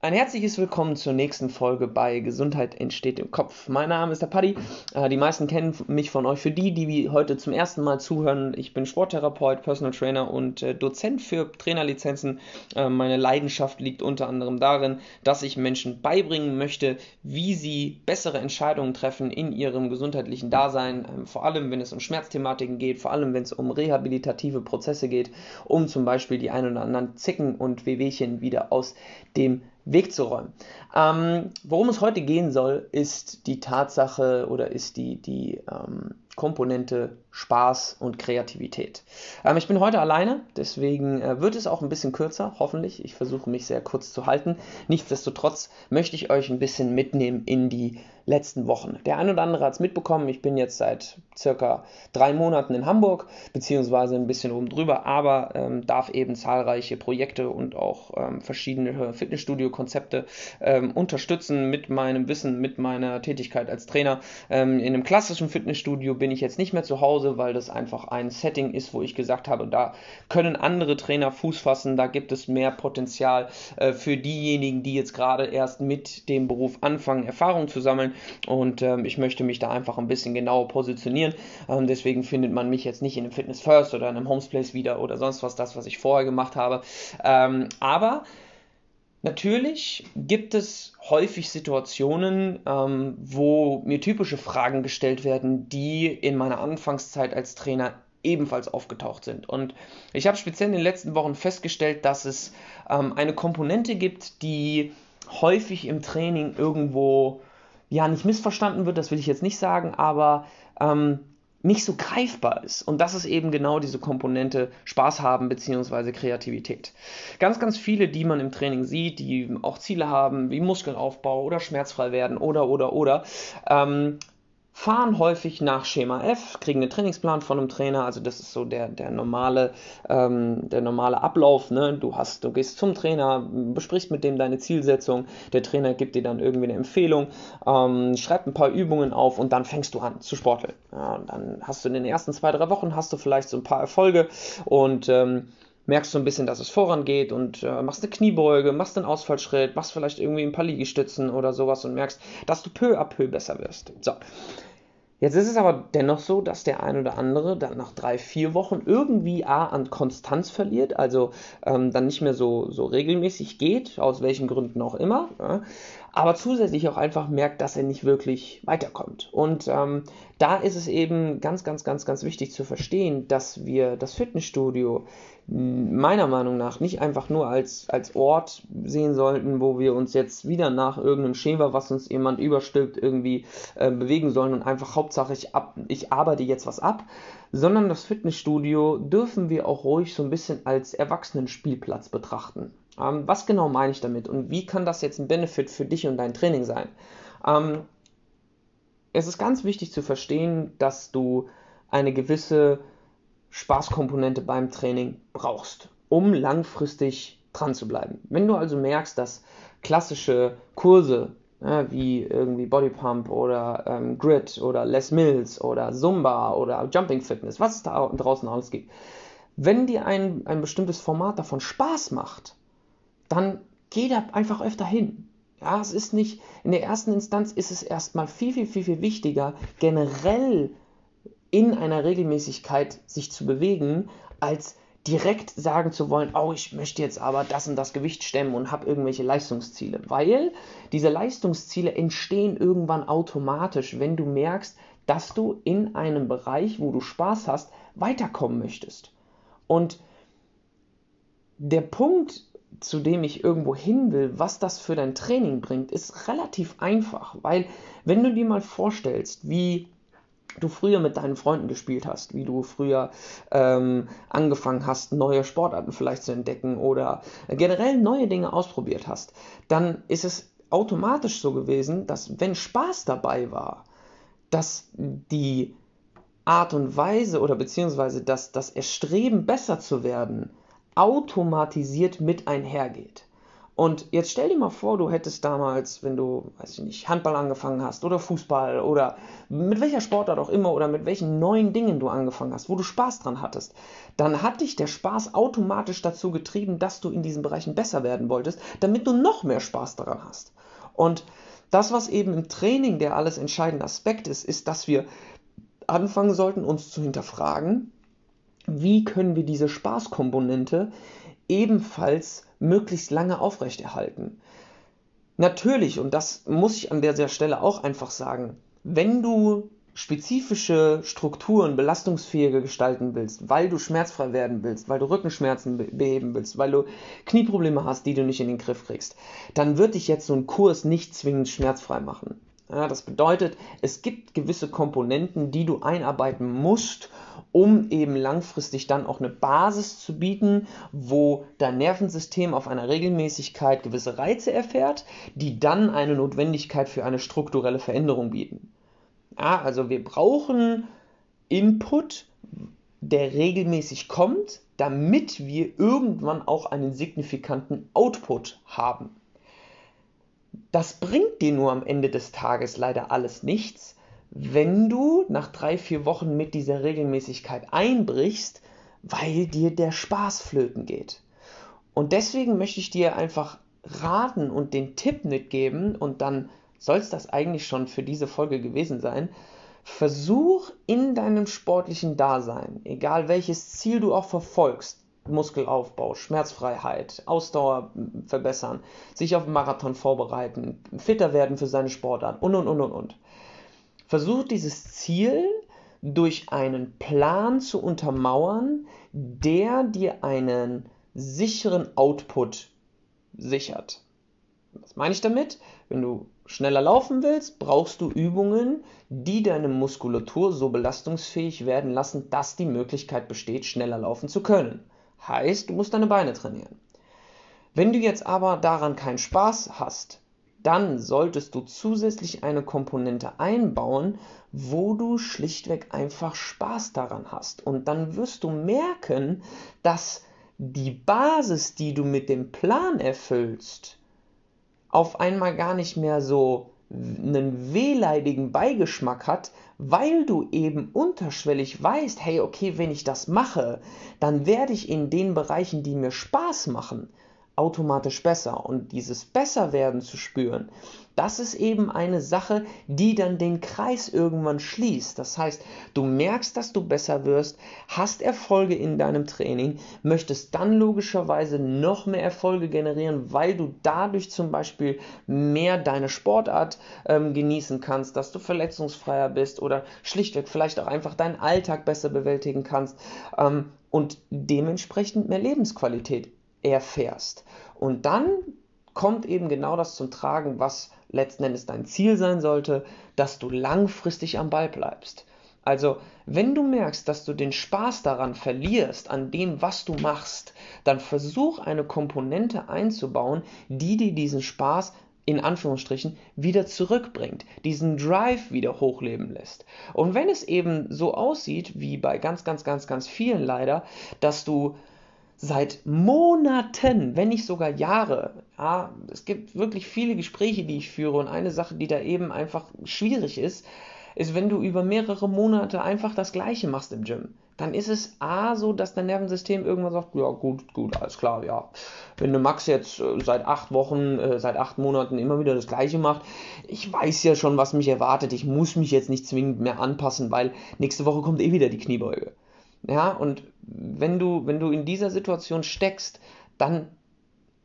Ein herzliches Willkommen zur nächsten Folge bei Gesundheit entsteht im Kopf. Mein Name ist der Paddy. Äh, die meisten kennen mich von euch. Für die, die heute zum ersten Mal zuhören, ich bin Sporttherapeut, Personal Trainer und äh, Dozent für Trainerlizenzen. Äh, meine Leidenschaft liegt unter anderem darin, dass ich Menschen beibringen möchte, wie sie bessere Entscheidungen treffen in ihrem gesundheitlichen Dasein. Ähm, vor allem, wenn es um Schmerzthematiken geht, vor allem, wenn es um rehabilitative Prozesse geht, um zum Beispiel die ein oder anderen Zicken und Wehwehchen wieder aus dem Weg zu räumen. Ähm, worum es heute gehen soll, ist die Tatsache oder ist die, die ähm, Komponente Spaß und Kreativität. Ähm, ich bin heute alleine, deswegen äh, wird es auch ein bisschen kürzer, hoffentlich. Ich versuche mich sehr kurz zu halten. Nichtsdestotrotz möchte ich euch ein bisschen mitnehmen in die letzten Wochen. Der ein oder andere hat es mitbekommen, ich bin jetzt seit circa drei Monaten in Hamburg, beziehungsweise ein bisschen oben drüber, aber ähm, darf eben zahlreiche Projekte und auch ähm, verschiedene Fitnessstudio-Konzepte ähm, unterstützen mit meinem Wissen, mit meiner Tätigkeit als Trainer. Ähm, in einem klassischen Fitnessstudio bin ich jetzt nicht mehr zu Hause, weil das einfach ein Setting ist, wo ich gesagt habe, da können andere Trainer Fuß fassen, da gibt es mehr Potenzial äh, für diejenigen, die jetzt gerade erst mit dem Beruf anfangen, Erfahrung zu sammeln und ähm, ich möchte mich da einfach ein bisschen genauer positionieren. Ähm, deswegen findet man mich jetzt nicht in einem Fitness First oder in einem Homesplace wieder oder sonst was, das, was ich vorher gemacht habe. Ähm, aber Natürlich gibt es häufig Situationen, ähm, wo mir typische Fragen gestellt werden, die in meiner Anfangszeit als Trainer ebenfalls aufgetaucht sind. Und ich habe speziell in den letzten Wochen festgestellt, dass es ähm, eine Komponente gibt, die häufig im Training irgendwo, ja, nicht missverstanden wird, das will ich jetzt nicht sagen, aber ähm, nicht so greifbar ist. Und das ist eben genau diese Komponente Spaß haben bzw. Kreativität. Ganz, ganz viele, die man im Training sieht, die auch Ziele haben, wie Muskelaufbau oder schmerzfrei werden oder, oder, oder, ähm, fahren häufig nach Schema F, kriegen einen Trainingsplan von einem Trainer, also das ist so der, der, normale, ähm, der normale Ablauf. Ne? Du, hast, du gehst zum Trainer, besprichst mit dem deine Zielsetzung, der Trainer gibt dir dann irgendwie eine Empfehlung, ähm, schreibt ein paar Übungen auf und dann fängst du an zu sporteln. Ja, und dann hast du in den ersten zwei, drei Wochen hast du vielleicht so ein paar Erfolge und ähm, merkst du ein bisschen, dass es vorangeht und äh, machst eine Kniebeuge, machst einen Ausfallschritt, machst vielleicht irgendwie ein paar Liegestützen oder sowas und merkst, dass du peu à peu besser wirst. So. Jetzt ist es aber dennoch so, dass der ein oder andere dann nach drei, vier Wochen irgendwie A an Konstanz verliert, also ähm, dann nicht mehr so, so regelmäßig geht, aus welchen Gründen auch immer, ja, aber zusätzlich auch einfach merkt, dass er nicht wirklich weiterkommt. Und ähm, da ist es eben ganz, ganz, ganz, ganz wichtig zu verstehen, dass wir das Fitnessstudio meiner Meinung nach nicht einfach nur als, als Ort sehen sollten, wo wir uns jetzt wieder nach irgendeinem Schema, was uns jemand überstülpt, irgendwie äh, bewegen sollen und einfach Hauptsache ich, ab, ich arbeite jetzt was ab, sondern das Fitnessstudio dürfen wir auch ruhig so ein bisschen als Erwachsenenspielplatz betrachten. Ähm, was genau meine ich damit und wie kann das jetzt ein Benefit für dich und dein Training sein? Ähm, es ist ganz wichtig zu verstehen, dass du eine gewisse Spaßkomponente beim Training brauchst, um langfristig dran zu bleiben. Wenn du also merkst, dass klassische Kurse ja, wie irgendwie Bodypump oder ähm, Grid oder Les Mills oder Zumba oder Jumping Fitness, was es da draußen alles gibt, wenn dir ein, ein bestimmtes Format davon Spaß macht, dann geh da einfach öfter hin. Ja, es ist nicht, in der ersten Instanz ist es erstmal viel, viel, viel, viel wichtiger, generell in einer Regelmäßigkeit sich zu bewegen, als direkt sagen zu wollen, oh, ich möchte jetzt aber das und das Gewicht stemmen und habe irgendwelche Leistungsziele. Weil diese Leistungsziele entstehen irgendwann automatisch, wenn du merkst, dass du in einem Bereich, wo du Spaß hast, weiterkommen möchtest. Und der Punkt, zu dem ich irgendwo hin will, was das für dein Training bringt, ist relativ einfach, weil wenn du dir mal vorstellst, wie du früher mit deinen Freunden gespielt hast, wie du früher ähm, angefangen hast, neue Sportarten vielleicht zu entdecken oder generell neue Dinge ausprobiert hast, dann ist es automatisch so gewesen, dass wenn Spaß dabei war, dass die Art und Weise oder beziehungsweise dass das Erstreben besser zu werden automatisiert mit einhergeht. Und jetzt stell dir mal vor, du hättest damals, wenn du, weiß ich nicht, Handball angefangen hast oder Fußball oder mit welcher Sportart auch immer oder mit welchen neuen Dingen du angefangen hast, wo du Spaß dran hattest, dann hat dich der Spaß automatisch dazu getrieben, dass du in diesen Bereichen besser werden wolltest, damit du noch mehr Spaß daran hast. Und das, was eben im Training der alles entscheidende Aspekt ist, ist, dass wir anfangen sollten, uns zu hinterfragen, wie können wir diese Spaßkomponente ebenfalls möglichst lange aufrechterhalten. Natürlich, und das muss ich an der Stelle auch einfach sagen, wenn du spezifische Strukturen belastungsfähiger gestalten willst, weil du schmerzfrei werden willst, weil du Rückenschmerzen beheben willst, weil du Knieprobleme hast, die du nicht in den Griff kriegst, dann wird dich jetzt so ein Kurs nicht zwingend schmerzfrei machen. Ja, das bedeutet, es gibt gewisse Komponenten, die du einarbeiten musst, um eben langfristig dann auch eine Basis zu bieten, wo dein Nervensystem auf einer Regelmäßigkeit gewisse Reize erfährt, die dann eine Notwendigkeit für eine strukturelle Veränderung bieten. Ja, also wir brauchen Input, der regelmäßig kommt, damit wir irgendwann auch einen signifikanten Output haben. Das bringt dir nur am Ende des Tages leider alles nichts, wenn du nach drei, vier Wochen mit dieser Regelmäßigkeit einbrichst, weil dir der Spaß flöten geht. Und deswegen möchte ich dir einfach raten und den Tipp mitgeben, und dann soll es das eigentlich schon für diese Folge gewesen sein. Versuch in deinem sportlichen Dasein, egal welches Ziel du auch verfolgst, Muskelaufbau, Schmerzfreiheit, Ausdauer verbessern, sich auf den Marathon vorbereiten, fitter werden für seine Sportart und und und und und. Versuch dieses Ziel durch einen Plan zu untermauern, der dir einen sicheren Output sichert. Was meine ich damit? Wenn du schneller laufen willst, brauchst du Übungen, die deine Muskulatur so belastungsfähig werden lassen, dass die Möglichkeit besteht, schneller laufen zu können. Heißt, du musst deine Beine trainieren. Wenn du jetzt aber daran keinen Spaß hast, dann solltest du zusätzlich eine Komponente einbauen, wo du schlichtweg einfach Spaß daran hast. Und dann wirst du merken, dass die Basis, die du mit dem Plan erfüllst, auf einmal gar nicht mehr so einen wehleidigen Beigeschmack hat, weil du eben unterschwellig weißt, hey, okay, wenn ich das mache, dann werde ich in den Bereichen, die mir Spaß machen, automatisch besser. Und dieses Besserwerden zu spüren, das ist eben eine Sache, die dann den Kreis irgendwann schließt. Das heißt, du merkst, dass du besser wirst, hast Erfolge in deinem Training, möchtest dann logischerweise noch mehr Erfolge generieren, weil du dadurch zum Beispiel mehr deine Sportart ähm, genießen kannst, dass du verletzungsfreier bist oder schlichtweg vielleicht auch einfach deinen Alltag besser bewältigen kannst ähm, und dementsprechend mehr Lebensqualität erfährst. Und dann kommt eben genau das zum Tragen, was letzten Endes dein Ziel sein sollte, dass du langfristig am Ball bleibst. Also, wenn du merkst, dass du den Spaß daran verlierst, an dem, was du machst, dann versuch eine Komponente einzubauen, die dir diesen Spaß in Anführungsstrichen wieder zurückbringt, diesen Drive wieder hochleben lässt. Und wenn es eben so aussieht, wie bei ganz, ganz, ganz, ganz vielen leider, dass du seit Monaten, wenn nicht sogar Jahre, ja, es gibt wirklich viele Gespräche, die ich führe und eine Sache, die da eben einfach schwierig ist, ist, wenn du über mehrere Monate einfach das Gleiche machst im Gym. Dann ist es A so, dass dein Nervensystem irgendwann sagt, ja gut, gut, alles klar, ja. Wenn du Max jetzt äh, seit acht Wochen, äh, seit acht Monaten immer wieder das Gleiche macht, ich weiß ja schon, was mich erwartet, ich muss mich jetzt nicht zwingend mehr anpassen, weil nächste Woche kommt eh wieder die Kniebeuge. Ja, und wenn du, wenn du in dieser Situation steckst, dann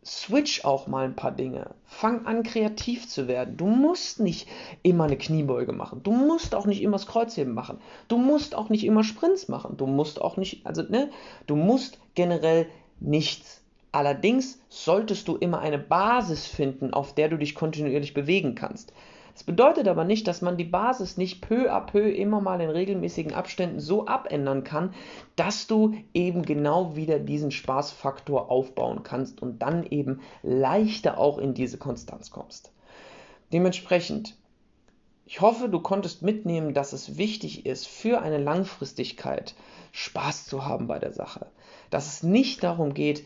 switch auch mal ein paar Dinge. Fang an, kreativ zu werden. Du musst nicht immer eine Kniebeuge machen. Du musst auch nicht immer das Kreuzheben machen. Du musst auch nicht immer Sprints machen. Du musst auch nicht, also, ne, du musst generell nichts. Allerdings solltest du immer eine Basis finden, auf der du dich kontinuierlich bewegen kannst. Das bedeutet aber nicht, dass man die Basis nicht peu à peu immer mal in regelmäßigen Abständen so abändern kann, dass du eben genau wieder diesen Spaßfaktor aufbauen kannst und dann eben leichter auch in diese Konstanz kommst. Dementsprechend, ich hoffe, du konntest mitnehmen, dass es wichtig ist, für eine Langfristigkeit Spaß zu haben bei der Sache. Dass es nicht darum geht,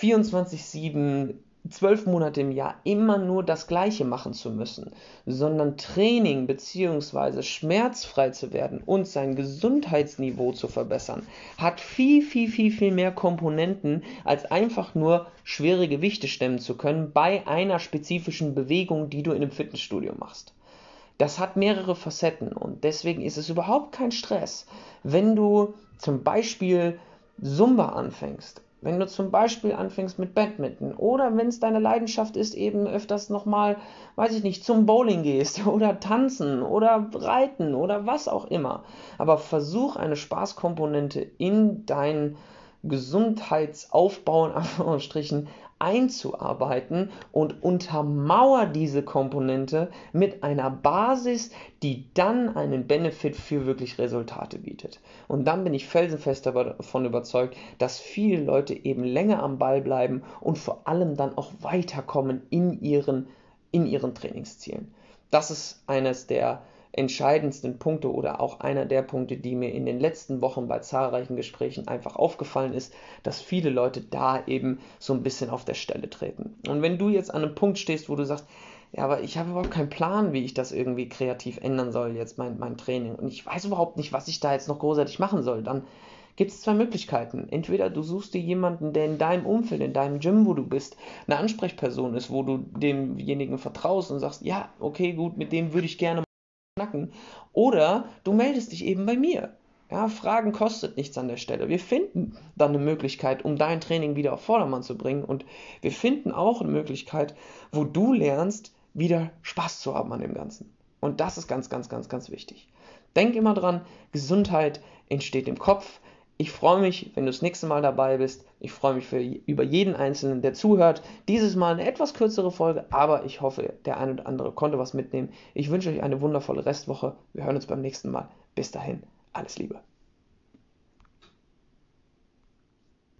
24-7 zwölf Monate im Jahr immer nur das Gleiche machen zu müssen, sondern Training bzw. schmerzfrei zu werden und sein Gesundheitsniveau zu verbessern, hat viel, viel, viel, viel mehr Komponenten, als einfach nur schwere Gewichte stemmen zu können bei einer spezifischen Bewegung, die du in einem Fitnessstudio machst. Das hat mehrere Facetten und deswegen ist es überhaupt kein Stress, wenn du zum Beispiel Zumba anfängst wenn du zum Beispiel anfängst mit Badminton oder wenn es deine Leidenschaft ist, eben öfters nochmal, weiß ich nicht, zum Bowling gehst oder tanzen oder reiten oder was auch immer. Aber versuch eine Spaßkomponente in dein Gesundheitsaufbau in Anführungsstrichen einzuarbeiten und untermauer diese Komponente mit einer Basis, die dann einen Benefit für wirklich Resultate bietet. Und dann bin ich felsenfest davon überzeugt, dass viele Leute eben länger am Ball bleiben und vor allem dann auch weiterkommen in ihren, in ihren Trainingszielen. Das ist eines der entscheidendsten Punkte oder auch einer der Punkte, die mir in den letzten Wochen bei zahlreichen Gesprächen einfach aufgefallen ist, dass viele Leute da eben so ein bisschen auf der Stelle treten. Und wenn du jetzt an einem Punkt stehst, wo du sagst, ja, aber ich habe überhaupt keinen Plan, wie ich das irgendwie kreativ ändern soll, jetzt mein, mein Training. Und ich weiß überhaupt nicht, was ich da jetzt noch großartig machen soll. Dann gibt es zwei Möglichkeiten. Entweder du suchst dir jemanden, der in deinem Umfeld, in deinem Gym, wo du bist, eine Ansprechperson ist, wo du demjenigen vertraust und sagst, ja, okay, gut, mit dem würde ich gerne knacken. Oder du meldest dich eben bei mir. Ja, Fragen kostet nichts an der Stelle. Wir finden dann eine Möglichkeit, um dein Training wieder auf Vordermann zu bringen. Und wir finden auch eine Möglichkeit, wo du lernst, wieder Spaß zu haben an dem Ganzen. Und das ist ganz, ganz, ganz, ganz wichtig. Denk immer dran, Gesundheit entsteht im Kopf. Ich freue mich, wenn du das nächste Mal dabei bist. Ich freue mich für, über jeden Einzelnen, der zuhört. Dieses Mal eine etwas kürzere Folge, aber ich hoffe, der eine oder andere konnte was mitnehmen. Ich wünsche euch eine wundervolle Restwoche. Wir hören uns beim nächsten Mal. Bis dahin, alles Liebe.